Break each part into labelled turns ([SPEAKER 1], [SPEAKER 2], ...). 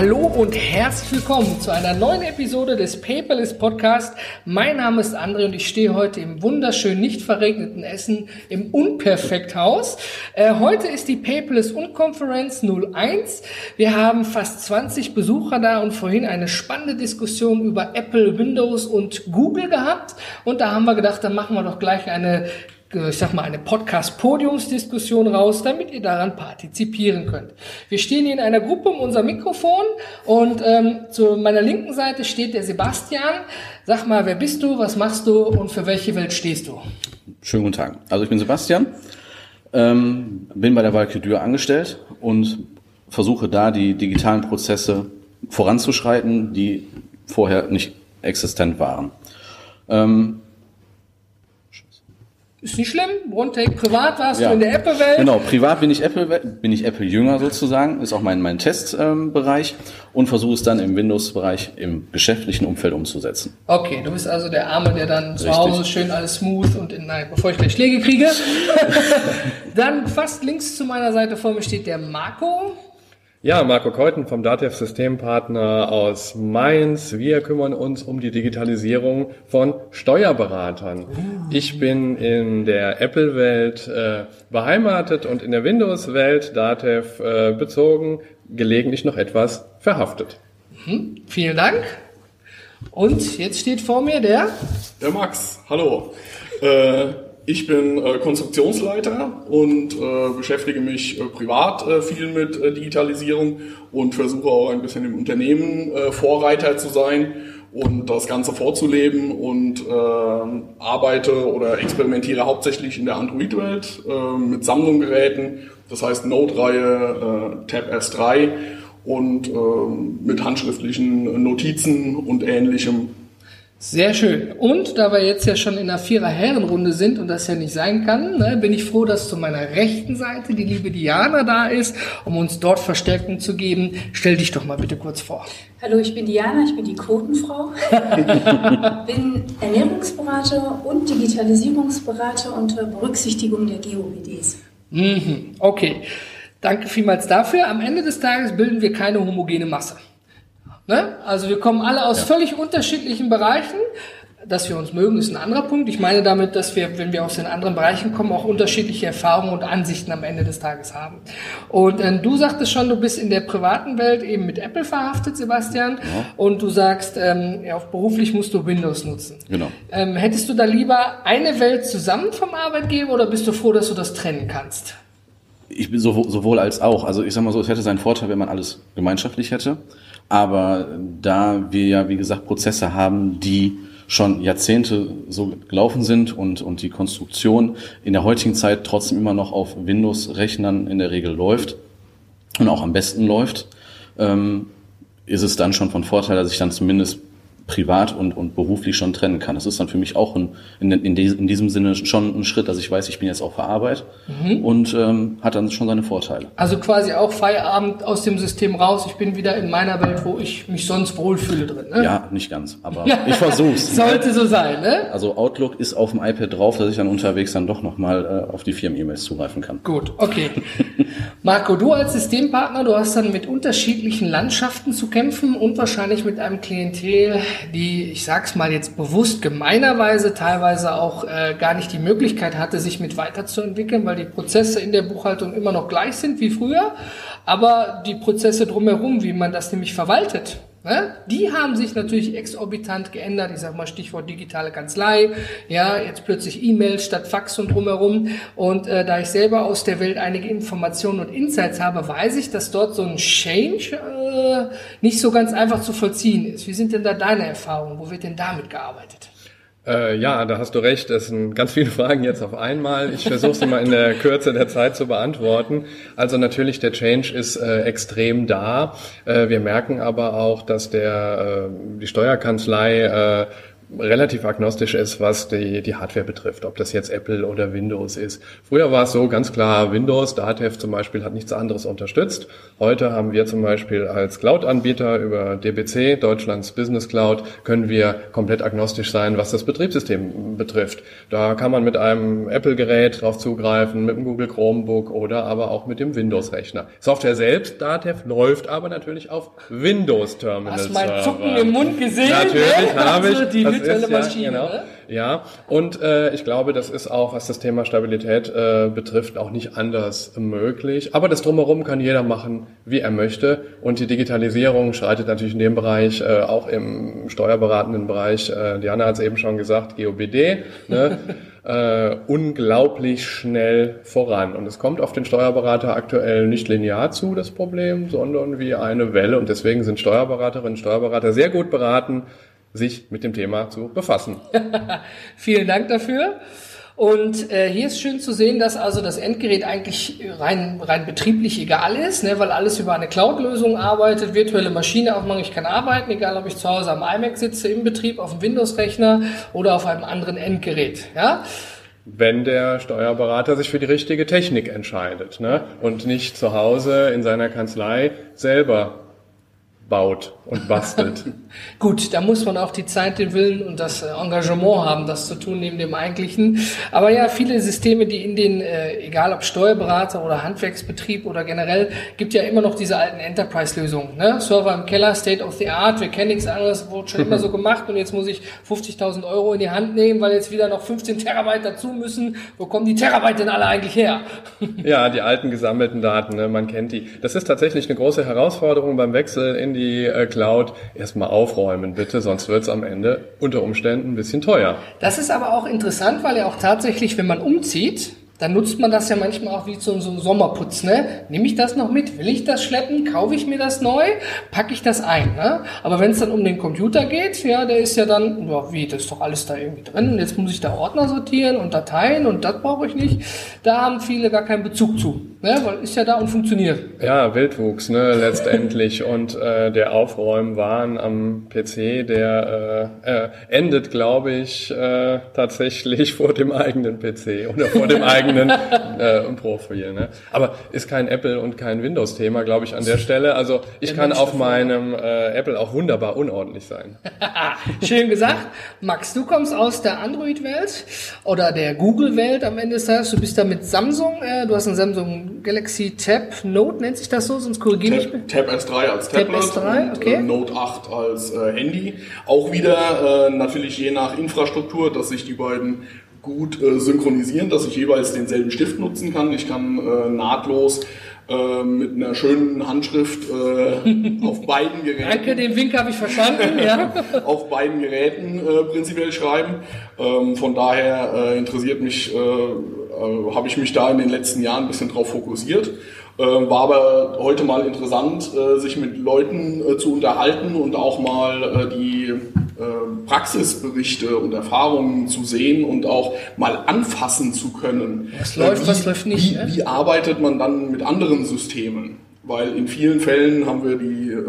[SPEAKER 1] Hallo und herzlich willkommen zu einer neuen Episode des Paperless Podcast. Mein Name ist André und ich stehe heute im wunderschön nicht verregneten Essen im Unperfekthaus. Äh, heute ist die Paperless Unkonferenz 01. Wir haben fast 20 Besucher da und vorhin eine spannende Diskussion über Apple, Windows und Google gehabt. Und da haben wir gedacht, dann machen wir doch gleich eine ich sag mal, eine Podcast-Podiumsdiskussion raus, damit ihr daran partizipieren könnt. Wir stehen hier in einer Gruppe um unser Mikrofon und ähm, zu meiner linken Seite steht der Sebastian. Sag mal, wer bist du, was machst du und für welche Welt stehst du?
[SPEAKER 2] Schönen guten Tag. Also ich bin Sebastian, ähm, bin bei der Valkyrie angestellt und versuche da die digitalen Prozesse voranzuschreiten, die vorher nicht existent waren. Ähm,
[SPEAKER 1] ist nicht schlimm. One-Take privat warst ja. du in der Apple-Welt.
[SPEAKER 2] Genau, privat bin ich Apple, bin ich Apple-Jünger sozusagen, ist auch mein, mein Testbereich ähm, und versuche es dann im Windows-Bereich im geschäftlichen Umfeld umzusetzen.
[SPEAKER 1] Okay, du bist also der Arme, der dann Richtig. zu Hause schön alles smooth und in, nein, bevor ich gleich Schläge kriege. dann fast links zu meiner Seite vor mir steht der Marco.
[SPEAKER 3] Ja, Marco Keuten vom Datev Systempartner aus Mainz. Wir kümmern uns um die Digitalisierung von Steuerberatern. Ich bin in der Apple-Welt äh, beheimatet und in der Windows-Welt Datev äh, bezogen, gelegentlich noch etwas verhaftet.
[SPEAKER 1] Mhm. Vielen Dank. Und jetzt steht vor mir der?
[SPEAKER 4] Der Max. Hallo. Äh, ich bin äh, Konstruktionsleiter und äh, beschäftige mich äh, privat äh, viel mit äh, Digitalisierung und versuche auch ein bisschen im Unternehmen äh, Vorreiter zu sein und das Ganze vorzuleben und arbeite oder experimentiere hauptsächlich in der Android-Welt mit Sammlungsgeräten, das heißt Node-Reihe, Tab S3 und mit handschriftlichen Notizen und ähnlichem
[SPEAKER 1] sehr schön. Und da wir jetzt ja schon in der Vierer-Herrenrunde sind und das ja nicht sein kann, ne, bin ich froh, dass zu meiner rechten Seite die liebe Diana da ist, um uns dort Verstärkung zu geben. Stell dich doch mal bitte kurz vor.
[SPEAKER 5] Hallo, ich bin Diana, ich bin die Quotenfrau, bin Ernährungsberater und Digitalisierungsberater unter Berücksichtigung der GOBDs.
[SPEAKER 1] Mhm, okay. Danke vielmals dafür. Am Ende des Tages bilden wir keine homogene Masse. Ne? Also wir kommen alle aus ja. völlig unterschiedlichen Bereichen. Dass wir uns mögen, ist ein anderer Punkt. Ich meine damit, dass wir, wenn wir aus den anderen Bereichen kommen, auch unterschiedliche Erfahrungen und Ansichten am Ende des Tages haben. Und äh, du sagtest schon, du bist in der privaten Welt eben mit Apple verhaftet, Sebastian. Ja. Und du sagst, ähm, ja, beruflich musst du Windows nutzen.
[SPEAKER 2] Genau.
[SPEAKER 1] Ähm, hättest du da lieber eine Welt zusammen vom Arbeitgeber oder bist du froh, dass du das trennen kannst?
[SPEAKER 2] Ich bin sowohl als auch. Also ich sag mal so, es hätte seinen Vorteil, wenn man alles gemeinschaftlich hätte. Aber da wir ja, wie gesagt, Prozesse haben, die schon Jahrzehnte so gelaufen sind und, und die Konstruktion in der heutigen Zeit trotzdem immer noch auf Windows-Rechnern in der Regel läuft und auch am besten läuft, ähm, ist es dann schon von Vorteil, dass ich dann zumindest privat und, und beruflich schon trennen kann. Das ist dann für mich auch ein, in, in, in diesem Sinne schon ein Schritt, dass ich weiß, ich bin jetzt auf der Arbeit mhm. und ähm, hat dann schon seine Vorteile.
[SPEAKER 1] Also quasi auch Feierabend aus dem System raus. Ich bin wieder in meiner Welt, wo ich mich sonst wohlfühle drin. Ne?
[SPEAKER 2] Ja, nicht ganz, aber ich versuch's.
[SPEAKER 1] Sollte so sein, ne?
[SPEAKER 2] Also Outlook ist auf dem iPad drauf, dass ich dann unterwegs dann doch nochmal äh, auf die Firmen-E-Mails zugreifen kann.
[SPEAKER 1] Gut, okay. Marco, du als Systempartner, du hast dann mit unterschiedlichen Landschaften zu kämpfen und wahrscheinlich mit einem Klientel, die, ich sag's mal jetzt bewusst gemeinerweise teilweise auch äh, gar nicht die Möglichkeit hatte, sich mit weiterzuentwickeln, weil die Prozesse in der Buchhaltung immer noch gleich sind wie früher, aber die Prozesse drumherum, wie man das nämlich verwaltet, Die haben sich natürlich exorbitant geändert. Ich sage mal Stichwort digitale Kanzlei. Ja, jetzt plötzlich E-Mails statt Fax und drumherum. Und äh, da ich selber aus der Welt einige Informationen und Insights habe, weiß ich, dass dort so ein Change äh, nicht so ganz einfach zu vollziehen ist. Wie sind denn da deine Erfahrungen? Wo wird denn damit gearbeitet?
[SPEAKER 3] Äh, ja, da hast du recht. Es sind ganz viele Fragen jetzt auf einmal. Ich versuche sie mal in der Kürze der Zeit zu beantworten. Also natürlich, der Change ist äh, extrem da. Äh, wir merken aber auch, dass der, äh, die Steuerkanzlei äh, relativ agnostisch ist, was die, die Hardware betrifft, ob das jetzt Apple oder Windows ist. Früher war es so ganz klar, Windows, Datev zum Beispiel hat nichts anderes unterstützt. Heute haben wir zum Beispiel als Cloud-Anbieter über DBC, Deutschlands Business Cloud, können wir komplett agnostisch sein, was das Betriebssystem betrifft. Da kann man mit einem Apple-Gerät drauf zugreifen, mit dem Google Chromebook oder aber auch mit dem Windows-Rechner. Software selbst, Datev, läuft aber natürlich auf Windows-Terminals.
[SPEAKER 1] Hast mein Zucken im Mund gesehen?
[SPEAKER 3] Natürlich
[SPEAKER 1] ne?
[SPEAKER 3] habe ich.
[SPEAKER 1] Virtuelle
[SPEAKER 3] ist ja,
[SPEAKER 1] Maschine.
[SPEAKER 3] Genau.
[SPEAKER 1] ne?
[SPEAKER 3] Ja, und äh, ich glaube, das ist auch, was das Thema Stabilität äh, betrifft, auch nicht anders möglich. Aber das drumherum kann jeder machen, wie er möchte. Und die Digitalisierung schreitet natürlich in dem Bereich, äh, auch im steuerberatenden Bereich, äh, Diana hat es eben schon gesagt, GOBD, ne, äh, unglaublich schnell voran. Und es kommt auf den Steuerberater aktuell nicht linear zu, das Problem, sondern wie eine Welle. Und deswegen sind Steuerberaterinnen und Steuerberater sehr gut beraten, sich mit dem Thema zu befassen.
[SPEAKER 1] Vielen Dank dafür. Und äh, hier ist schön zu sehen, dass also das Endgerät eigentlich rein, rein betrieblich egal ist, ne, weil alles über eine Cloud-Lösung arbeitet, virtuelle Maschine aufmachen, ich kann arbeiten, egal ob ich zu Hause am iMac sitze, im Betrieb, auf dem Windows-Rechner oder auf einem anderen Endgerät. Ja?
[SPEAKER 3] wenn der Steuerberater sich für die richtige Technik entscheidet ne? und nicht zu Hause in seiner Kanzlei selber baut und bastelt.
[SPEAKER 1] Gut, da muss man auch die Zeit, den Willen und das äh, Engagement haben, das zu tun neben dem eigentlichen. Aber ja, viele Systeme, die in den, äh, egal ob Steuerberater oder Handwerksbetrieb oder generell, gibt ja immer noch diese alten Enterprise-Lösungen. Ne? Server im Keller, State of the Art, wir kennen nichts anderes, wurde schon immer so gemacht und jetzt muss ich 50.000 Euro in die Hand nehmen, weil jetzt wieder noch 15 Terabyte dazu müssen. Wo kommen die Terabyte denn alle eigentlich her?
[SPEAKER 3] ja, die alten gesammelten Daten, ne? man kennt die. Das ist tatsächlich eine große Herausforderung beim Wechsel in die äh, Cloud. Erstmal aufräumen bitte, sonst wird es am Ende unter Umständen ein bisschen teuer.
[SPEAKER 1] Das ist aber auch interessant, weil ja auch tatsächlich, wenn man umzieht, dann nutzt man das ja manchmal auch wie so, so Sommerputz. Ne? Nehme ich das noch mit? Will ich das schleppen? Kaufe ich mir das neu? Packe ich das ein? Ne? Aber wenn es dann um den Computer geht, ja, der ist ja dann, ja, wie, das ist doch alles da irgendwie drin. Und jetzt muss ich da Ordner sortieren und Dateien und das brauche ich nicht. Da haben viele gar keinen Bezug zu. Ne? Weil ist ja da und funktioniert.
[SPEAKER 3] Ja, Wildwuchs, ne, letztendlich. Und äh, der Aufräumwahn am PC, der äh, äh, endet, glaube ich, äh, tatsächlich vor dem eigenen PC oder vor dem eigenen äh, Profil. Ne? Aber ist kein Apple und kein Windows-Thema, glaube ich, an der Stelle. Also ich kann auf meinem äh, Apple auch wunderbar unordentlich sein.
[SPEAKER 1] Schön gesagt. Max, du kommst aus der Android-Welt oder der Google-Welt am Ende des Tages. Du bist da mit Samsung. Äh, du hast einen Samsung Galaxy Tab Note, nennt sich das so, sonst korrigiere mich.
[SPEAKER 4] Tab, Tab S3 als
[SPEAKER 1] Tab
[SPEAKER 4] Tablet
[SPEAKER 1] S3,
[SPEAKER 4] und
[SPEAKER 1] okay.
[SPEAKER 4] äh, Note 8 als äh, Handy. Auch wieder äh, natürlich je nach Infrastruktur, dass sich die beiden gut äh, synchronisieren, dass ich jeweils denselben Stift nutzen kann. Ich kann äh, nahtlos äh, mit einer schönen Handschrift äh, auf beiden Geräten
[SPEAKER 1] Danke, den Wink habe ich verstanden. Ja.
[SPEAKER 4] auf beiden Geräten äh, prinzipiell schreiben. Ähm, von daher äh, interessiert mich, äh, habe ich mich da in den letzten Jahren ein bisschen drauf fokussiert. War aber heute mal interessant, sich mit Leuten zu unterhalten und auch mal die Praxisberichte und Erfahrungen zu sehen und auch mal anfassen zu können.
[SPEAKER 1] Was läuft,
[SPEAKER 4] Äh,
[SPEAKER 1] was läuft nicht,
[SPEAKER 4] Wie,
[SPEAKER 1] ne?
[SPEAKER 4] wie arbeitet man dann mit anderen Systemen? Weil in vielen Fällen haben wir die, äh,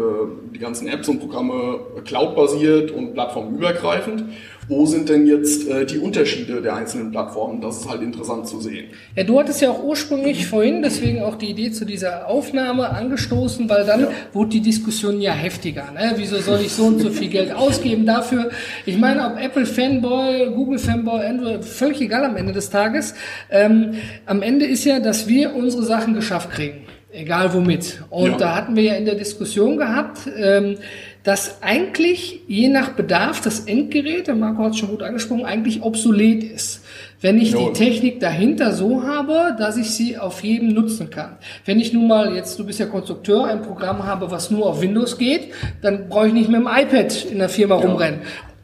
[SPEAKER 4] die ganzen Apps und Programme cloud-basiert und plattformübergreifend. Wo sind denn jetzt äh, die Unterschiede der einzelnen Plattformen? Das ist halt interessant zu sehen.
[SPEAKER 1] ja, du hattest ja auch ursprünglich vorhin, deswegen auch die Idee zu dieser Aufnahme angestoßen, weil dann wurde die Diskussion ja heftiger. Ne? Wieso soll ich so und so viel Geld ausgeben dafür? Ich meine, ob Apple Fanboy, Google Fanboy, Android, völlig egal am Ende des Tages. Ähm, am Ende ist ja, dass wir unsere Sachen geschafft kriegen. Egal womit. Und
[SPEAKER 4] Ja.
[SPEAKER 1] da hatten wir ja in der Diskussion gehabt, ähm, dass eigentlich je nach Bedarf das Endgerät, der Marco hat es schon gut angesprochen, eigentlich obsolet ist. Wenn ich die Technik dahinter so habe, dass ich sie auf jedem nutzen kann. Wenn ich nun mal jetzt, du bist ja Konstrukteur, ein Programm habe, was nur auf Windows geht, dann brauche ich nicht mit dem iPad in der Firma rumrennen.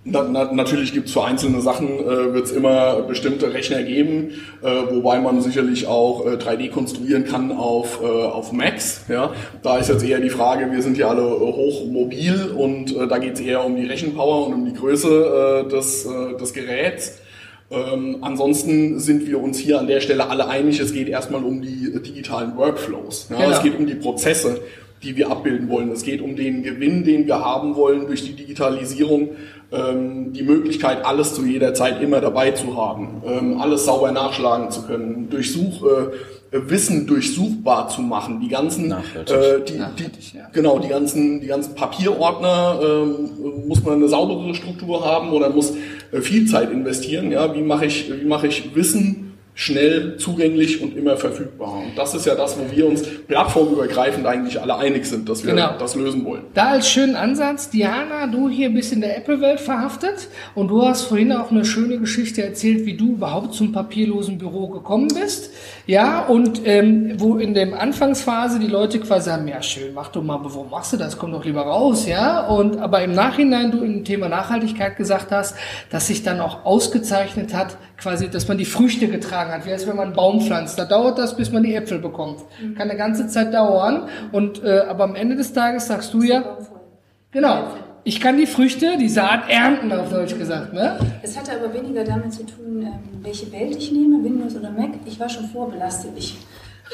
[SPEAKER 4] Na, na, natürlich gibt es für einzelne Sachen, äh, wird es immer bestimmte Rechner geben, äh, wobei man sicherlich auch äh, 3D konstruieren kann auf, äh, auf Macs. Ja? Da ist jetzt eher die Frage, wir sind ja alle hochmobil und äh, da geht es eher um die Rechenpower und um die Größe äh, des, äh, des Geräts. Ähm, ansonsten sind wir uns hier an der Stelle alle einig, es geht erstmal um die digitalen Workflows. Ja?
[SPEAKER 1] Genau.
[SPEAKER 4] Es geht um die Prozesse, die wir abbilden wollen. Es geht um den Gewinn, den wir haben wollen durch die Digitalisierung, ähm, die Möglichkeit, alles zu jeder Zeit immer dabei zu haben, ähm, alles sauber nachschlagen zu können, durch Such, äh, Wissen durchsuchbar zu machen, die ganzen, äh, die, die, ja. genau, die ganzen, die ganzen Papierordner äh, muss man eine saubere Struktur haben oder muss äh, viel Zeit investieren. Ja, wie mache ich, wie mache ich Wissen schnell zugänglich und immer verfügbar. Und das ist ja das, wo wir uns plattformübergreifend eigentlich alle einig sind, dass wir genau. das lösen wollen.
[SPEAKER 1] Da als schönen Ansatz, Diana, du hier bist in der Apple-Welt verhaftet und du hast vorhin auch eine schöne Geschichte erzählt, wie du überhaupt zum papierlosen Büro gekommen bist. Ja, und ähm, wo in der Anfangsphase die Leute quasi sagen, ja schön, mach doch mal, wo machst du das? Komm doch lieber raus, ja. Und aber im Nachhinein du im Thema Nachhaltigkeit gesagt hast, dass sich dann auch ausgezeichnet hat, quasi, dass man die Früchte getragen hat, wie als wenn man einen Baum pflanzt. Da dauert das, bis man die Äpfel bekommt. Mhm. Kann eine ganze Zeit dauern. Und äh, aber am Ende des Tages sagst du ja, genau. Ich kann die Früchte, die Saat ernten, auf Deutsch gesagt. Ne?
[SPEAKER 5] Es hatte aber weniger damit zu tun, ähm, welche Welt ich nehme, Windows oder Mac. Ich war schon vorbelastet. Ich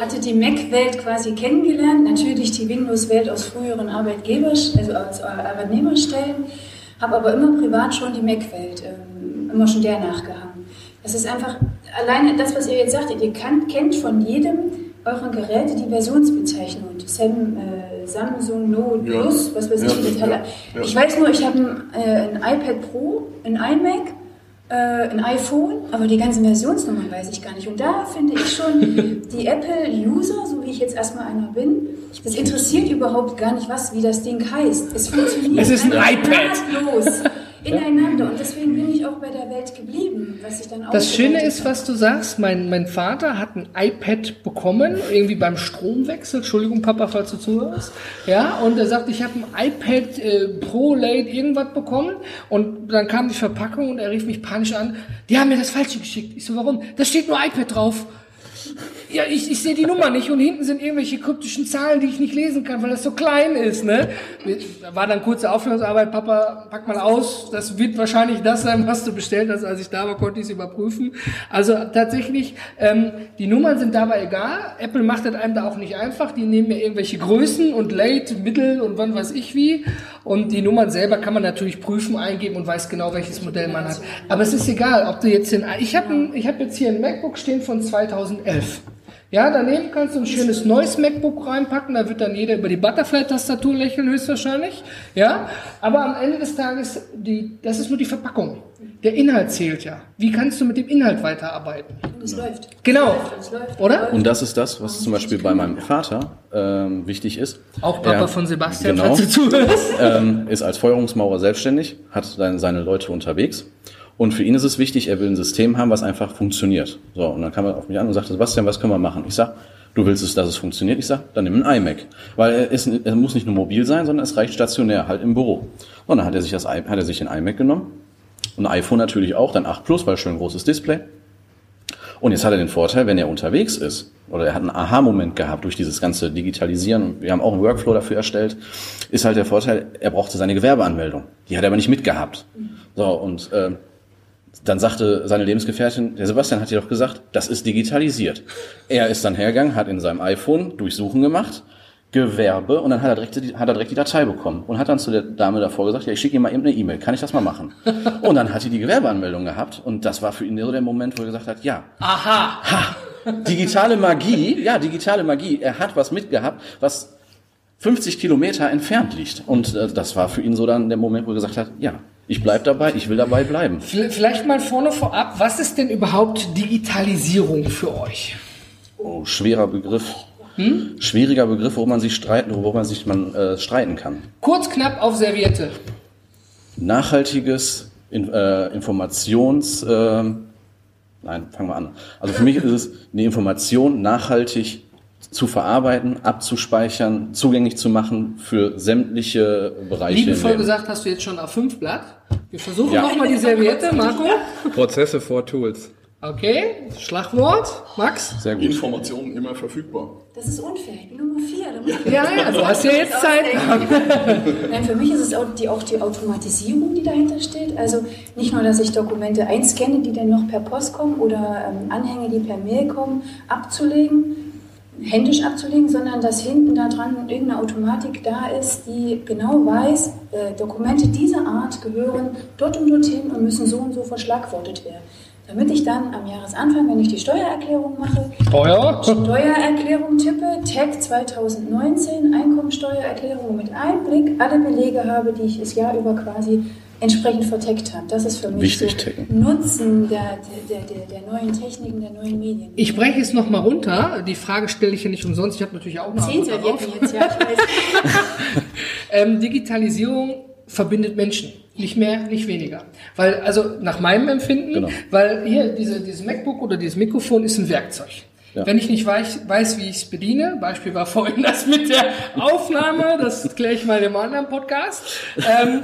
[SPEAKER 5] hatte die Mac-Welt quasi kennengelernt, natürlich die Windows-Welt aus früheren Arbeitgebers, also aus Arbeitnehmerstellen, habe aber immer privat schon die Mac-Welt, ähm, immer schon der nachgehangen. Es ist einfach, alleine das, was ihr jetzt sagt, ihr kann, kennt von jedem euren Geräte die Versionsbezeichnung. Sam, äh, Samsung Note ja. Plus, was weiß ich. Ja, ja, ich weiß nur, ich habe ein, äh, ein iPad Pro, ein iMac, äh, ein iPhone, aber die ganzen Versionsnummern weiß ich gar nicht. Und da finde ich schon, die Apple-User, so wie ich jetzt erstmal einer bin, das interessiert überhaupt gar nicht, was, wie das Ding heißt. Es funktioniert.
[SPEAKER 1] Es ist ein iPad.
[SPEAKER 5] Los ineinander. Und deswegen bin ich auch bei der Welt geblieben, was ich dann auch.
[SPEAKER 1] Das Schöne ist, was du sagst, mein, mein Vater hat ein iPad bekommen, irgendwie beim Stromwechsel. Entschuldigung, Papa, falls du zuhörst. Ja, und er sagt, ich habe ein iPad äh, Pro Late irgendwas bekommen. Und dann kam die Verpackung und er rief mich panisch an. Die haben mir das Falsche geschickt. Ich so, warum? Da steht nur iPad drauf. Ja, ich, ich sehe die Nummer nicht und hinten sind irgendwelche kryptischen Zahlen, die ich nicht lesen kann, weil das so klein ist. Ne? War dann kurze Aufklärungsarbeit, Papa, pack mal aus, das wird wahrscheinlich das sein, was du bestellt hast. Als ich da war, konnte ich es überprüfen. Also tatsächlich, ähm, die Nummern sind dabei egal. Apple macht das einem da auch nicht einfach. Die nehmen ja irgendwelche Größen und Late, Mittel und wann weiß ich wie. Und die Nummern selber kann man natürlich prüfen, eingeben und weiß genau, welches Modell man hat. Aber es ist egal, ob du jetzt den, ich habe ich hab jetzt hier ein MacBook stehen von 2011. Ja, daneben kannst du ein schönes neues MacBook reinpacken, da wird dann jeder über die Butterfly-Tastatur lächeln höchstwahrscheinlich. Ja, aber am Ende des Tages, die, das ist nur die Verpackung. Der Inhalt zählt ja. Wie kannst du mit dem Inhalt weiterarbeiten?
[SPEAKER 5] Es läuft.
[SPEAKER 1] Genau.
[SPEAKER 5] Es läuft.
[SPEAKER 1] Oder?
[SPEAKER 2] Und das ist das, was zum Beispiel bei meinem Vater ähm, wichtig ist.
[SPEAKER 1] Auch Papa er, von Sebastian,
[SPEAKER 2] genau, falls du zuhörst. Ähm, ist als Feuerungsmaurer selbstständig, hat seine Leute unterwegs und für ihn ist es wichtig, er will ein System haben, was einfach funktioniert. So, und dann kam er auf mich an und sagte, Sebastian, was können wir machen? Ich sag, du willst es, dass es funktioniert? Ich sag, dann nimm ein iMac. Weil er, ist, er muss nicht nur mobil sein, sondern es reicht stationär, halt im Büro. Und dann hat er sich das hat er sich ein iMac genommen. Und ein iPhone natürlich auch, dann 8 Plus, weil schön großes Display. Und jetzt hat er den Vorteil, wenn er unterwegs ist, oder er hat einen Aha-Moment gehabt durch dieses ganze Digitalisieren, und wir haben auch einen Workflow dafür erstellt, ist halt der Vorteil, er brauchte seine Gewerbeanmeldung. Die hat er aber nicht mitgehabt. So, und äh, dann sagte seine Lebensgefährtin, der Sebastian hat dir doch gesagt, das ist digitalisiert. Er ist dann hergegangen, hat in seinem iPhone Durchsuchen gemacht, Gewerbe und dann hat er direkt die, hat er direkt die Datei bekommen und hat dann zu der Dame davor gesagt, ja, ich schicke ihm mal eben eine E-Mail, kann ich das mal machen? Und dann hat sie die Gewerbeanmeldung gehabt und das war für ihn so der Moment, wo er gesagt hat, ja.
[SPEAKER 1] Aha.
[SPEAKER 2] Ha, digitale Magie, ja, digitale Magie. Er hat was mitgehabt, was 50 Kilometer entfernt liegt. Und äh, das war für ihn so dann der Moment, wo er gesagt hat, ja, ich bleib dabei, ich will dabei bleiben.
[SPEAKER 1] Vielleicht mal vorne vorab, was ist denn überhaupt Digitalisierung für euch?
[SPEAKER 2] Oh, schwerer Begriff. Hm? Schwieriger Begriff, wo man sich streiten, wo man sich man äh, streiten kann.
[SPEAKER 1] Kurz knapp auf Serviette.
[SPEAKER 2] Nachhaltiges in, äh, Informations. Äh, nein, fangen wir an. Also für mich ist es eine Information nachhaltig zu verarbeiten, abzuspeichern, zugänglich zu machen für sämtliche Bereiche.
[SPEAKER 1] Liebevoll gesagt hast du jetzt schon auf 5 Blatt. Wir versuchen ja. nochmal die Serviette, Marco.
[SPEAKER 3] Prozesse vor Tools.
[SPEAKER 1] Okay, Schlagwort, Max.
[SPEAKER 4] Sehr gut. Informationen immer verfügbar.
[SPEAKER 5] Das ist unfair. Ich bin Nummer vier.
[SPEAKER 1] Ja, ja, du hast ja jetzt Zeit.
[SPEAKER 5] Nein, für mich ist es auch die, auch die Automatisierung, die dahinter steht. Also nicht nur, dass ich Dokumente einscanne, die dann noch per Post kommen oder ähm, Anhänge, die per Mail kommen, abzulegen, händisch abzulegen, sondern dass hinten da dran irgendeine Automatik da ist, die genau weiß, äh, Dokumente dieser Art gehören dort und dorthin und müssen so und so verschlagwortet werden. Damit ich dann am Jahresanfang, wenn ich die Steuererklärung mache,
[SPEAKER 1] Steuer?
[SPEAKER 5] Steuererklärung tippe, Tag 2019, Einkommensteuererklärung mit Einblick alle Belege habe, die ich das Jahr über quasi entsprechend verteckt habe. Das ist für mich
[SPEAKER 2] Wichtig,
[SPEAKER 5] so. Nutzen der, der, der, der neuen Techniken, der neuen Medien.
[SPEAKER 1] Ich breche es nochmal runter. Die Frage stelle ich ja nicht umsonst. Ich habe natürlich auch eine
[SPEAKER 5] Zehn
[SPEAKER 1] Antwort darauf.
[SPEAKER 5] Jetzt, ja, ich weiß.
[SPEAKER 1] Ähm, Digitalisierung verbindet Menschen. Nicht mehr, nicht weniger. Weil, also nach meinem Empfinden,
[SPEAKER 2] Genau.
[SPEAKER 1] weil hier diese, dieses MacBook oder dieses Mikrofon ist ein Werkzeug.
[SPEAKER 2] Ja.
[SPEAKER 1] Wenn ich nicht weiß, weiß wie ich es bediene, Beispiel war vorhin das mit der Aufnahme, das kläre ich mal im anderen Podcast, ähm,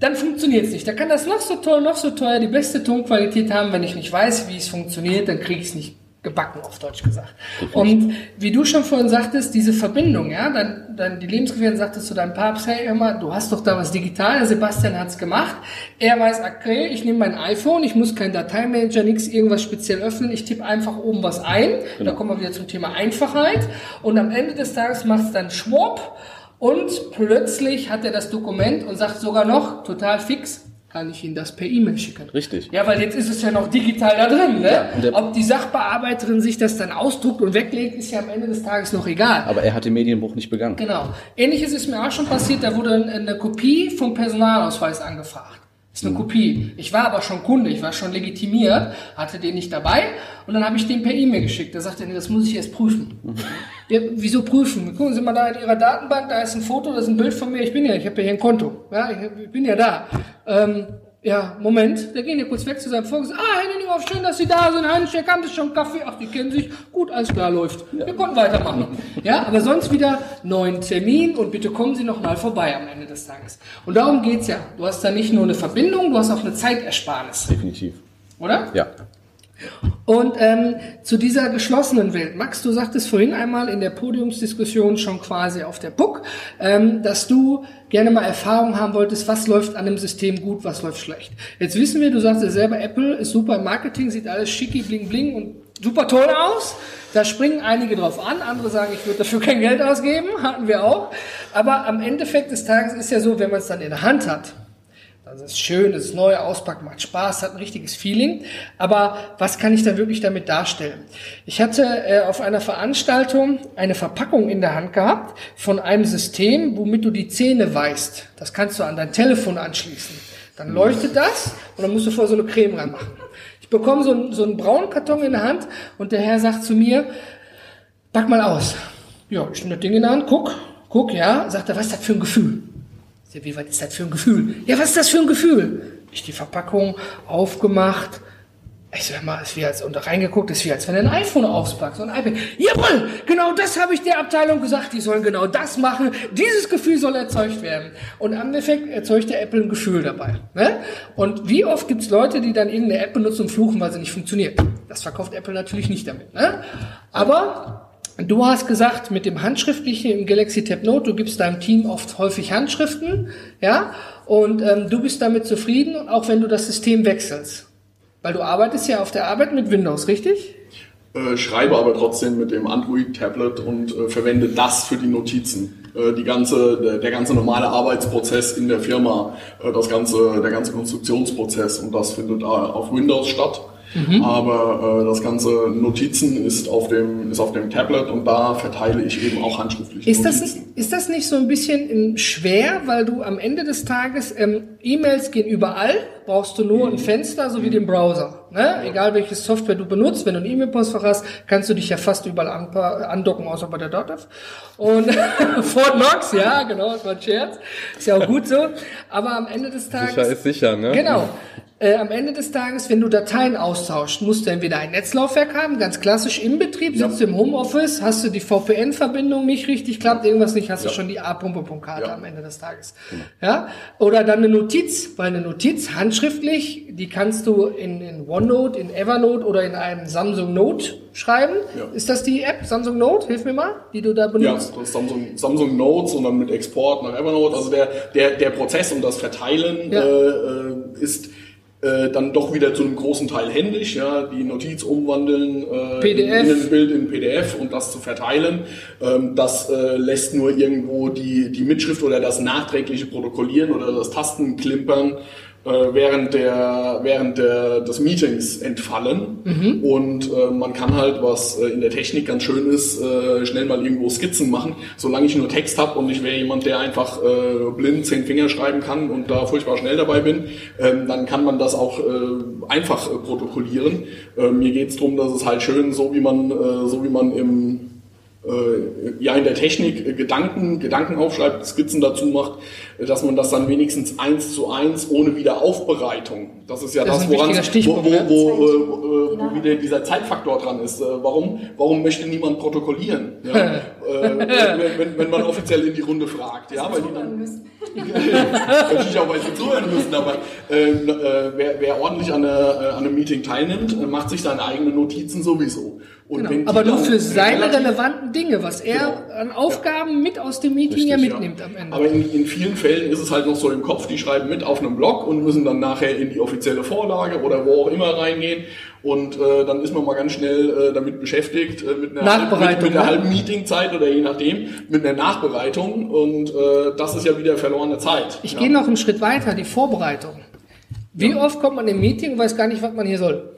[SPEAKER 1] dann funktioniert es nicht. Da kann das noch so toll, noch so teuer, die beste Tonqualität haben, wenn ich nicht weiß, wie es funktioniert, dann kriege ich es nicht gebacken, auf Deutsch gesagt. Und wie du schon vorhin sagtest, diese Verbindung, ja, dann, dann die Lebensgefährtin sagte zu deinem Papst, hey, immer, du hast doch da was digital, Sebastian hat's gemacht. Er weiß, okay, ich nehme mein iPhone, ich muss kein Dateimanager, nichts irgendwas speziell öffnen, ich tippe einfach oben was ein. Da kommen wir wieder zum Thema Einfachheit. Und am Ende des Tages macht's dann Schwupp und plötzlich hat er das Dokument und sagt sogar noch, total fix, kann ich Ihnen das per E-Mail schicken.
[SPEAKER 2] Richtig.
[SPEAKER 1] Ja, weil jetzt ist es ja noch digital da drin. Ne?
[SPEAKER 2] Ja,
[SPEAKER 1] Ob die Sachbearbeiterin sich das dann ausdruckt und weglegt, ist ja am Ende des Tages noch egal.
[SPEAKER 2] Aber er hat den Medienbruch nicht begangen.
[SPEAKER 1] Genau. Ähnliches ist mir auch schon passiert, da wurde eine Kopie vom Personalausweis angefragt. Ist eine Kopie. Ich war aber schon Kunde, ich war schon legitimiert, hatte den nicht dabei und dann habe ich den per E-Mail geschickt. Da sagte er, nee, das muss ich erst prüfen. Ja, wieso prüfen? Gucken Sie mal da in Ihrer Datenbank, da ist ein Foto, das ist ein Bild von mir, ich bin ja, ich habe ja hier ein Konto. Ja, ich, ich bin ja da. Ähm, ja, Moment, der geht ja kurz weg zu seinem Vorgesetzten. Ah, Herr Neninghoff, schön, dass Sie da sind. Handshake, haben Sie schon Kaffee? Ach, die kennen sich. Gut, alles klar, läuft. Wir konnten weitermachen. Ja, aber sonst wieder neuen Termin und bitte kommen Sie noch mal vorbei am Ende des Tages. Und darum geht's ja. Du hast da nicht nur eine Verbindung, du hast auch eine Zeitersparnis,
[SPEAKER 2] Definitiv.
[SPEAKER 1] oder?
[SPEAKER 2] Ja.
[SPEAKER 1] Und ähm, zu dieser geschlossenen Welt. Max, du sagtest vorhin einmal in der Podiumsdiskussion schon quasi auf der Book, ähm, dass du gerne mal Erfahrung haben wolltest, was läuft an dem System gut, was läuft schlecht. Jetzt wissen wir, du sagst ja selber, Apple ist super im Marketing, sieht alles schicki, bling, bling und super toll aus. Da springen einige drauf an, andere sagen, ich würde dafür kein Geld ausgeben, hatten wir auch. Aber am Endeffekt des Tages ist ja so, wenn man es dann in der Hand hat, also es ist schön, es ist neu, auspacken, macht Spaß, hat ein richtiges Feeling. Aber was kann ich da wirklich damit darstellen? Ich hatte äh, auf einer Veranstaltung eine Verpackung in der Hand gehabt von einem System, womit du die Zähne weißt. Das kannst du an dein Telefon anschließen. Dann leuchtet das und dann musst du vorher so eine Creme reinmachen. Ich bekomme so einen, so einen braunen Karton in der Hand und der Herr sagt zu mir, pack mal aus. Ja, ich nehme das Ding in der Hand, guck, guck, ja, sagt er, was ist das für ein Gefühl? Wie, was ist das für ein Gefühl? Ja, was ist das für ein Gefühl? Ich die Verpackung aufgemacht. Ich sag mal, ist wie als, und reingeguckt, ist wie als wenn ein iPhone auspackt, so ein iPad. Jawohl, genau das habe ich der Abteilung gesagt, die sollen genau das machen. Dieses Gefühl soll erzeugt werden. Und am Endeffekt erzeugt der Apple ein Gefühl dabei. Ne? Und wie oft gibt es Leute, die dann irgendeine App benutzen und fluchen, weil sie nicht funktioniert? Das verkauft Apple natürlich nicht damit. Ne? Aber Du hast gesagt, mit dem Handschriftlichen im Galaxy Tab Note, du gibst deinem Team oft häufig Handschriften, ja, und ähm, du bist damit zufrieden, auch wenn du das System wechselst. Weil du arbeitest ja auf der Arbeit mit Windows, richtig?
[SPEAKER 4] Äh, schreibe aber trotzdem mit dem Android-Tablet und äh, verwende das für die Notizen. Äh, die ganze, der, der ganze normale Arbeitsprozess in der Firma, äh, das ganze, der ganze Konstruktionsprozess und das findet äh, auf Windows statt. Aber äh, das ganze Notizen ist auf dem ist auf dem Tablet und da verteile ich eben auch handschriftliche
[SPEAKER 1] Ist das,
[SPEAKER 4] Notizen.
[SPEAKER 1] Ist das nicht so ein bisschen ähm, schwer, weil du am Ende des Tages, ähm, E-Mails gehen überall, brauchst du nur ein Fenster sowie den Browser. Ne? Egal welche Software du benutzt, wenn du ein E-Mail-Postfach hast, kannst du dich ja fast überall andocken, außer bei der DOTF. Und Fort Knox, ja, genau, das war ein Scherz. Ist ja auch gut so. Aber am Ende des Tages...
[SPEAKER 3] Sicher ist sicher, ne?
[SPEAKER 1] Genau. Äh, am Ende des Tages, wenn du Dateien austauscht, musst du entweder ein Netzlaufwerk haben, ganz klassisch im Betrieb, sitzt du im Homeoffice, hast du die VPN-Verbindung nicht richtig, klappt irgendwas nicht, hast du schon die A-Pumpe-Karte
[SPEAKER 4] Ja.
[SPEAKER 1] am Ende des Tages. Ja? Oder dann eine Notiz, weil eine Notiz handschriftlich, die kannst du in, in OneNote, in Evernote oder in einem Samsung Note schreiben.
[SPEAKER 4] Ja.
[SPEAKER 1] Ist das die App Samsung Note? Hilf mir mal, die du da
[SPEAKER 4] Ja,
[SPEAKER 1] benutzt.
[SPEAKER 4] das ist Samsung, Samsung Notes und dann mit Export nach Evernote. Also der, der, der Prozess und das Verteilen
[SPEAKER 1] Ja.
[SPEAKER 4] äh, äh, ist äh, dann doch wieder zu einem großen Teil händisch, ja, die Notiz umwandeln äh,
[SPEAKER 1] PDF.
[SPEAKER 4] in ein Bild in PDF und das zu verteilen. Ähm, das äh, lässt nur irgendwo die, die Mitschrift oder das nachträgliche Protokollieren oder das Tastenklimpern während der während der, des Meetings entfallen. Und äh, man kann halt was äh, in der Technik ganz schön ist äh, schnell mal irgendwo Skizzen machen solange ich nur Text habe und ich wäre jemand der einfach äh, blind zehn Finger schreiben kann und da furchtbar schnell dabei bin ähm, dann kann man das auch äh, einfach äh, protokollieren. Äh, mir geht's drum dass es halt schön so wie man äh, so wie man im äh, ja in der Technik äh, Gedanken, Gedanken aufschreibt, Skizzen dazu macht, äh, dass man das dann wenigstens eins zu eins ohne Wiederaufbereitung. Das ist ja
[SPEAKER 1] Das
[SPEAKER 4] das,
[SPEAKER 1] ist
[SPEAKER 4] woran wo, wo,
[SPEAKER 1] ja.
[SPEAKER 4] wo, äh, wo wieder dieser Zeitfaktor dran ist. Äh, Warum, warum möchte niemand protokollieren? Ja? äh, wenn, wenn, wenn man offiziell in die Runde fragt, ja, weil die dann natürlich auch weil sie zuhören müssen, aber äh, wer, wer ordentlich an, äh, an einem Meeting teilnimmt, äh, macht sich seine eigenen Notizen sowieso.
[SPEAKER 1] Genau. Aber nur für seine relevanten Dinge, was er
[SPEAKER 4] Genau.
[SPEAKER 1] an Aufgaben mit aus dem Meeting ja
[SPEAKER 2] Richtig,
[SPEAKER 1] mitnimmt am Ende.
[SPEAKER 4] Aber in, in vielen Fällen ist es halt noch so im Kopf, die schreiben mit auf einem Blog und müssen dann nachher in die offizielle Vorlage oder wo auch immer reingehen. Und äh, dann ist man mal ganz schnell äh, damit beschäftigt, äh, mit einer,
[SPEAKER 1] Nachbereitung,
[SPEAKER 4] mit, mit einer
[SPEAKER 1] ne?
[SPEAKER 4] halben Meetingzeit oder je nachdem, mit einer Nachbereitung. Und äh, das ist ja wieder verlorene Zeit.
[SPEAKER 1] ich
[SPEAKER 4] ja.
[SPEAKER 1] gehe noch einen Schritt weiter, die Vorbereitung. Wie oft kommt man im Meeting und weiß gar nicht, was man hier soll?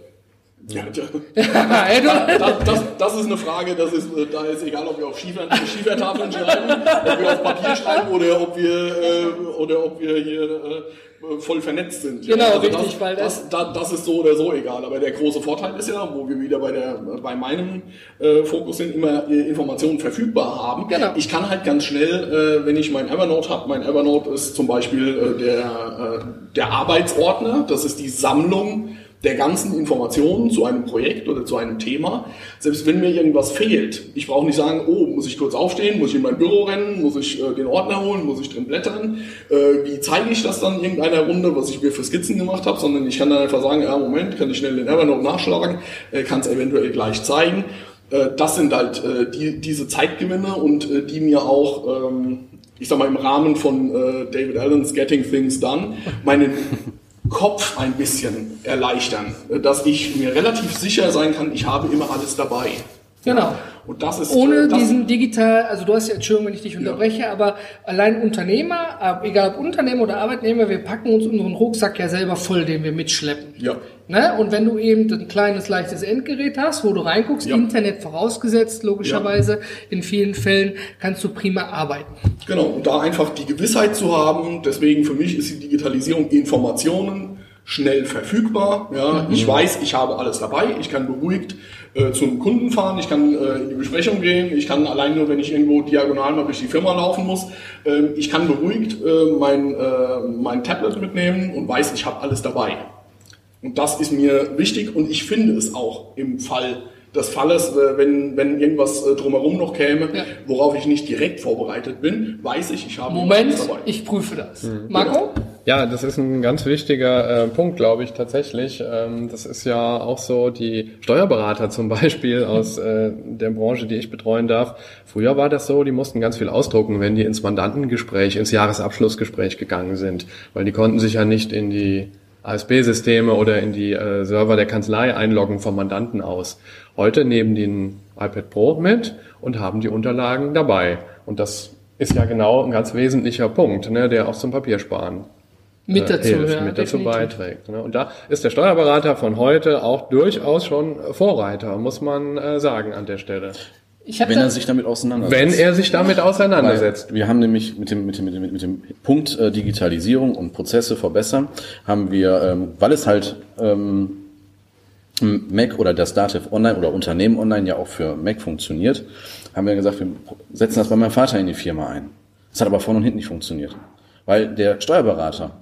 [SPEAKER 4] Ja, Das, das, das ist eine Frage, das ist, da ist egal, ob wir auf Schiefer, Schiefertafeln schreiben, ob wir auf Papier schreiben oder ob wir, äh, oder ob wir hier äh, voll vernetzt sind.
[SPEAKER 1] Genau,
[SPEAKER 4] also
[SPEAKER 1] richtig,
[SPEAKER 4] das,
[SPEAKER 1] weil
[SPEAKER 4] das, das, das ist so oder so egal. Aber der große Vorteil ist ja, wo wir wieder bei, der, bei meinem äh, Fokus sind, immer äh, Informationen verfügbar haben.
[SPEAKER 1] Genau.
[SPEAKER 4] Ich kann halt ganz schnell, äh, wenn ich mein Evernote habe, mein Evernote ist zum Beispiel äh, der, äh, der Arbeitsordner, das ist die Sammlung der ganzen Informationen zu einem Projekt oder zu einem Thema. Selbst wenn mir irgendwas fehlt, ich brauche nicht sagen, oh, muss ich kurz aufstehen, muss ich in mein Büro rennen, muss ich äh, den Ordner holen, muss ich drin blättern, äh, wie zeige ich das dann in irgendeiner Runde, was ich mir für Skizzen gemacht habe, sondern ich kann dann einfach sagen, ja, Moment, kann ich schnell den Evernote nachschlagen, äh, kann es eventuell gleich zeigen. Äh, das sind halt äh, die, diese Zeitgewinne und äh, die mir auch, ähm, ich sag mal, im Rahmen von äh, David Allen's Getting Things Done meinen Kopf ein bisschen erleichtern, dass ich mir relativ sicher sein kann, ich habe immer alles dabei.
[SPEAKER 1] Genau.
[SPEAKER 4] Und das ist
[SPEAKER 1] Ohne
[SPEAKER 4] äh, das,
[SPEAKER 1] diesen digital, also du hast ja, Entschuldigung, wenn ich dich unterbreche, aber allein Unternehmer, äh, egal ob Unternehmer oder Arbeitnehmer, wir packen uns unseren Rucksack ja selber voll, den wir mitschleppen.
[SPEAKER 4] Ja.
[SPEAKER 1] Ne? Und wenn du eben ein kleines, leichtes Endgerät hast, wo du reinguckst,
[SPEAKER 4] Ja.
[SPEAKER 1] Internet vorausgesetzt, logischerweise, in vielen Fällen kannst du prima arbeiten.
[SPEAKER 4] Genau, und da einfach die Gewissheit zu haben, deswegen für mich ist die Digitalisierung Informationen schnell verfügbar. Ja, ich weiß, ich habe alles dabei, ich kann beruhigt äh, zum Kunden fahren, ich kann äh, in die Besprechung gehen, ich kann allein nur, wenn ich irgendwo diagonal mal durch die Firma laufen muss, ähm, ich kann beruhigt äh, mein, äh, mein Tablet mitnehmen und weiß, ich habe alles dabei. Und das ist mir wichtig und ich finde es auch im Fall des Falles, äh, wenn, wenn irgendwas äh, drumherum noch käme,
[SPEAKER 1] Ja.
[SPEAKER 4] worauf ich nicht direkt vorbereitet bin, weiß ich, ich habe
[SPEAKER 1] Moment,
[SPEAKER 4] alles dabei.
[SPEAKER 1] ich prüfe das. Marco?
[SPEAKER 3] Ja, das ist ein ganz wichtiger äh, Punkt, glaube ich, tatsächlich. Ähm, das ist ja auch so, die Steuerberater zum Beispiel aus äh, der Branche, die ich betreuen darf. Früher war das so, die mussten ganz viel ausdrucken, wenn die ins Mandantengespräch, ins Jahresabschlussgespräch gegangen sind, weil die konnten sich ja nicht in die ASB-Systeme oder in die äh, Server der Kanzlei einloggen vom Mandanten aus. Heute nehmen die ein iPad Pro mit und haben die Unterlagen dabei. Und das ist ja genau ein ganz wesentlicher Punkt, ne, der auch zum Papiersparen
[SPEAKER 1] Mit
[SPEAKER 3] äh,
[SPEAKER 1] dazu,
[SPEAKER 3] hilft,
[SPEAKER 1] ja,
[SPEAKER 3] mit dazu
[SPEAKER 1] definitiv.
[SPEAKER 3] beiträgt. Ne? Und da ist der Steuerberater von heute auch durchaus schon Vorreiter, muss man äh, sagen an der Stelle.
[SPEAKER 2] Wenn er sich damit auseinandersetzt.
[SPEAKER 3] Wenn er sich damit auseinandersetzt.
[SPEAKER 2] Weil wir haben nämlich mit dem, mit dem, mit dem, mit dem Punkt äh, Digitalisierung und Prozesse verbessern, haben wir, ähm, weil es halt ähm, Mac oder das Dativ Online oder Unternehmen Online ja auch für Mac funktioniert, haben wir gesagt, wir setzen das bei meinem Vater in die Firma ein. Das hat aber vorne und hinten nicht funktioniert. Weil der Steuerberater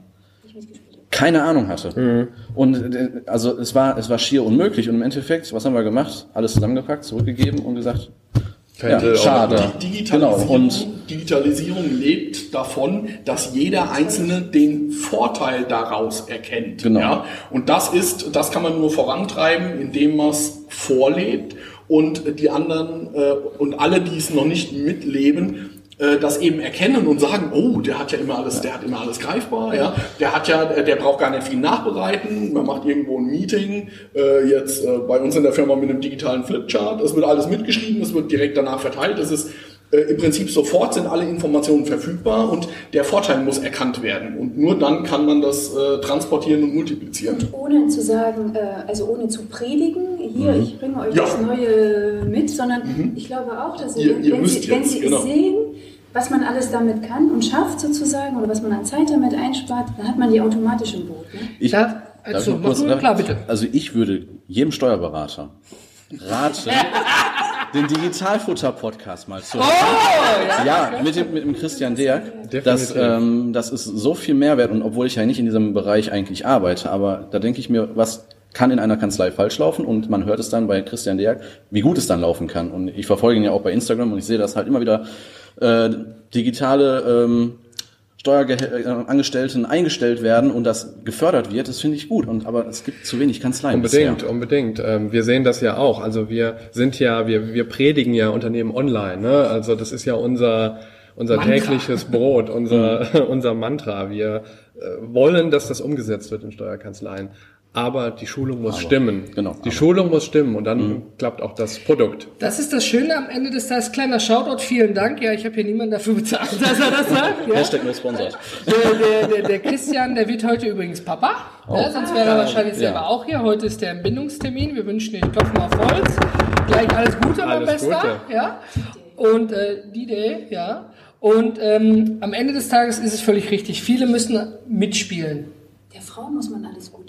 [SPEAKER 2] keine Ahnung hatte. Und äh, also es war, es war schier unmöglich. Und im Endeffekt, was haben wir gemacht? Alles zusammengepackt, zurückgegeben und gesagt, ja, schade.
[SPEAKER 4] Die
[SPEAKER 2] Genau.
[SPEAKER 4] Digitalisierung,
[SPEAKER 2] Und
[SPEAKER 4] Digitalisierung lebt davon, dass jeder Einzelne den Vorteil daraus erkennt.
[SPEAKER 2] Genau.
[SPEAKER 4] Ja? Und das ist, das kann man nur vorantreiben, indem man es vorlebt und die anderen äh, und alle, die es noch nicht mitleben, äh, das eben erkennen und sagen, oh, der hat ja immer alles, der hat immer alles greifbar, ja, der hat ja, der braucht gar nicht viel nachbereiten, man macht irgendwo ein Meeting, äh, jetzt äh, bei uns in der Firma mit einem digitalen Flipchart, es wird alles mitgeschrieben, es wird direkt danach verteilt, es ist äh, im Prinzip sofort sind alle Informationen verfügbar und der Vorteil muss erkannt werden. Und nur dann kann man das äh, transportieren und multiplizieren. Und
[SPEAKER 5] ohne zu sagen, äh, also ohne zu predigen, hier, mhm. ich bringe euch ja. das Neue mit, sondern mhm. ich glaube auch, dass ihr, ihr, wenn, Sie, wenn Sie genau. sehen, was man alles damit kann und schafft sozusagen oder was man an Zeit damit einspart, dann hat man die automatisch im Boot. Ne?
[SPEAKER 2] Ich, darf, also, kurz, klar, bitte. Also ich würde jedem Steuerberater raten, den Digitalfutter-Podcast mal zu hören. Oh, ja, ja mit, dem, mit dem Christian Derk. Das, ähm, das ist so viel Mehrwert und obwohl ich ja nicht in diesem Bereich eigentlich arbeite, aber da denke ich mir, was kann in einer Kanzlei falsch laufen und man hört es dann bei Christian Derk, wie gut es dann laufen kann. Und ich verfolge ihn ja auch bei Instagram und ich sehe das halt immer wieder äh, digitale ähm, Steuerangestellten eingestellt werden und das gefördert wird, das finde ich gut. Und aber es gibt zu wenig Kanzleien.
[SPEAKER 3] Unbedingt,
[SPEAKER 2] bisher.
[SPEAKER 3] unbedingt. Ähm, wir sehen das ja auch. Also wir sind ja, wir, wir predigen ja Unternehmen online. Ne? Also das ist ja unser unser Mantra. tägliches Brot, unser mhm. unser Mantra. Wir äh, wollen, dass das umgesetzt wird in Steuerkanzleien aber die Schulung muss aber, stimmen. Genau. Die aber. Schulung muss stimmen und dann mhm. klappt auch das Produkt.
[SPEAKER 1] Das ist das Schöne am Ende des Tages. Kleiner Shoutout, vielen Dank. Ja, ich habe hier niemanden dafür bezahlt, dass er das sagt. Ja. Hashtag nur sponsort. Der, der, der, Christian, der wird heute übrigens Papa. Oh. Ja, sonst wäre er wahrscheinlich ja. selber auch hier. Heute ist der Entbindungstermin. Wir wünschen dir Klopfen auf Holz. Gleich alles Gute, mein alles Bester. Gute. Ja. Und äh, die Day, ja. Und ähm, am Ende des Tages ist es völlig richtig. Viele müssen mitspielen.
[SPEAKER 5] Der Frau muss man alles Gute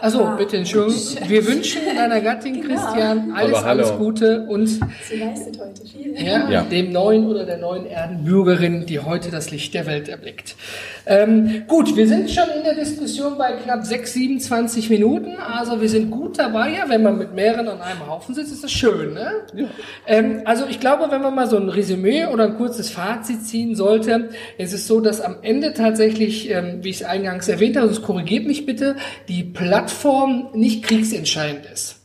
[SPEAKER 1] also bitte Entschuldigung. Wir wünschen deiner Gattin genau. Christian alles, alles Gute und Sie leistet heute viel. Ja, ja, dem neuen oder der neuen Erdenbürgerin, die heute das Licht der Welt erblickt. Ähm, gut, wir sind schon in der Diskussion bei knapp 6, 27 Minuten. Also wir sind gut dabei. Ja, wenn man mit mehreren an einem Haufen sitzt, ist das schön. Ne? Ja. Ähm, also ich glaube, wenn man mal so ein Resümee oder ein kurzes Fazit ziehen sollte, ist es so, dass am Ende tatsächlich, ähm, wie ich es eingangs erwähnt habe, das korrigiert mich bitte, die Plattform nicht kriegsentscheidend ist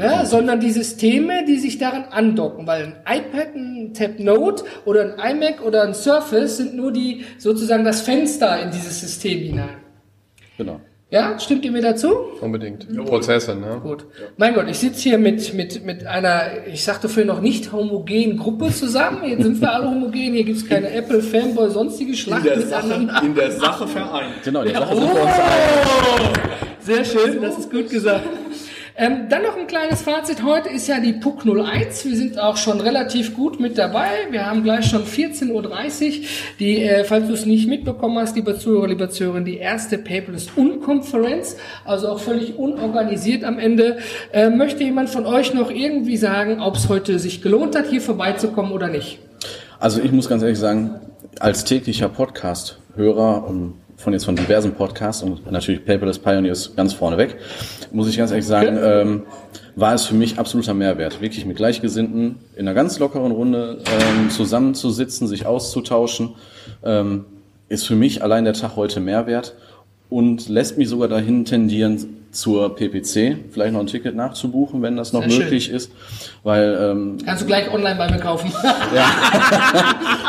[SPEAKER 1] ne? sondern die Systeme, die sich daran andocken, weil ein iPad, ein Tab Note oder ein iMac oder ein Surface sind nur die sozusagen das Fenster in dieses System hinein. Genau. Ja, stimmt ihr mir dazu?
[SPEAKER 3] Unbedingt. Ja. Prozesse, ne?
[SPEAKER 1] Gut. Mein Gott, ich sitze hier mit, mit, mit einer, ich sagte vorhin noch nicht homogenen Gruppe zusammen. Jetzt sind wir alle homogen, hier gibt's keine Apple, Fanboy, sonstige Schlacht
[SPEAKER 4] in der Sache, In der Sache vereint.
[SPEAKER 1] Genau, in der Sache oh, sind wir uns ein. Sehr schön, das ist gut gesagt. Ähm, dann noch ein kleines Fazit. Heute ist ja die PUC 01. Wir sind auch schon relativ gut mit dabei. Wir haben gleich schon 14.30 Uhr. Die, äh, falls du es nicht mitbekommen hast, lieber Zuhörer, lieber Zuhörerin, die erste Paperless Unkonferenz, also auch völlig unorganisiert am Ende. Äh, möchte jemand von euch noch irgendwie sagen, ob es heute sich gelohnt hat, hier vorbeizukommen oder nicht?
[SPEAKER 2] Also ich muss ganz ehrlich sagen, als täglicher Podcast-Hörer und von jetzt von diversen Podcasts und natürlich Paperless Pioneers ganz vorneweg, muss ich ganz ehrlich sagen, ähm, war es für mich absoluter Mehrwert, wirklich mit Gleichgesinnten in einer ganz lockeren Runde ähm, zusammenzusitzen, sich auszutauschen, ähm, ist für mich allein der Tag heute Mehrwert und lässt mich sogar dahin tendieren, zur PPC vielleicht noch ein Ticket nachzubuchen, wenn das noch Sehr möglich schön. ist, weil ähm,
[SPEAKER 1] kannst du gleich online bei mir kaufen.
[SPEAKER 2] ja,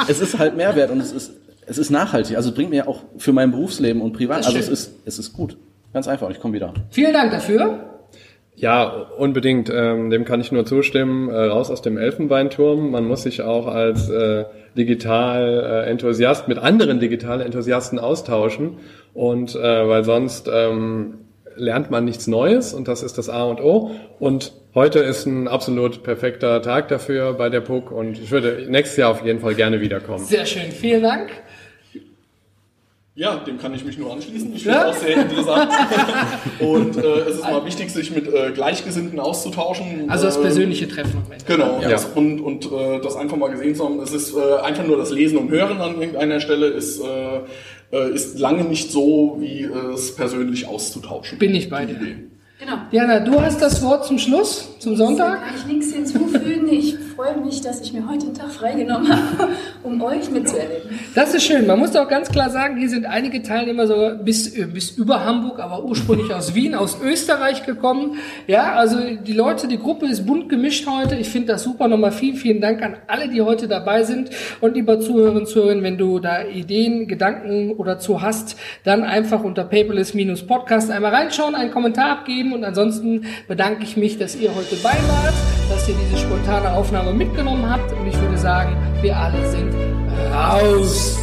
[SPEAKER 2] es ist halt Mehrwert und es ist es ist nachhaltig, also es bringt mir auch für mein Berufsleben und privat, also es ist, es ist gut. Ganz einfach, ich komme wieder.
[SPEAKER 1] Vielen Dank dafür.
[SPEAKER 3] Ja, unbedingt. Ähm, dem kann ich nur zustimmen. Äh, raus aus dem Elfenbeinturm. Man muss sich auch als äh, Digital-Enthusiast mit anderen Digital-Enthusiasten austauschen. Und äh, weil sonst ähm, lernt man nichts Neues und das ist das A und O. Und heute ist ein absolut perfekter Tag dafür bei der PUC und ich würde nächstes Jahr auf jeden Fall gerne wiederkommen.
[SPEAKER 1] Sehr schön, vielen Dank.
[SPEAKER 4] Ja, dem kann ich mich nur anschließen. Ich finde es ja? auch sehr interessant. und äh, es ist mal wichtig, sich mit äh, Gleichgesinnten auszutauschen.
[SPEAKER 1] Also das persönliche Treffen.
[SPEAKER 4] Genau, ja. das, und, und äh, das einfach mal gesehen zu haben. Es ist äh, einfach nur das Lesen und Hören an irgendeiner Stelle ist, äh, äh ist lange nicht so, wie es persönlich auszutauschen.
[SPEAKER 1] Bin ich bei dir. Genau. Diana, du hast das Wort zum Schluss, zum Sonntag.
[SPEAKER 5] Kann ich nichts hinzufügen. Ich freue mich, dass ich mir heute den Tag freigenommen habe, um euch mitzuerleben.
[SPEAKER 1] Das ist schön. Man muss auch ganz klar sagen, hier sind einige Teilnehmer sogar bis, äh, bis über Hamburg, aber ursprünglich aus Wien, aus Österreich gekommen. Ja, also die Leute, die Gruppe ist bunt gemischt heute. Ich finde das super. Nochmal vielen, vielen Dank an alle, die heute dabei sind. Und lieber Zuhörerinnen und Zuhörer, wenn du da Ideen, Gedanken oder zu hast, dann einfach unter paperless-podcast einmal reinschauen, einen Kommentar abgeben und ansonsten bedanke ich mich, dass ihr heute bei wart, dass ihr diese spontane Aufnahme mitgenommen habt und ich würde sagen, wir alle sind raus.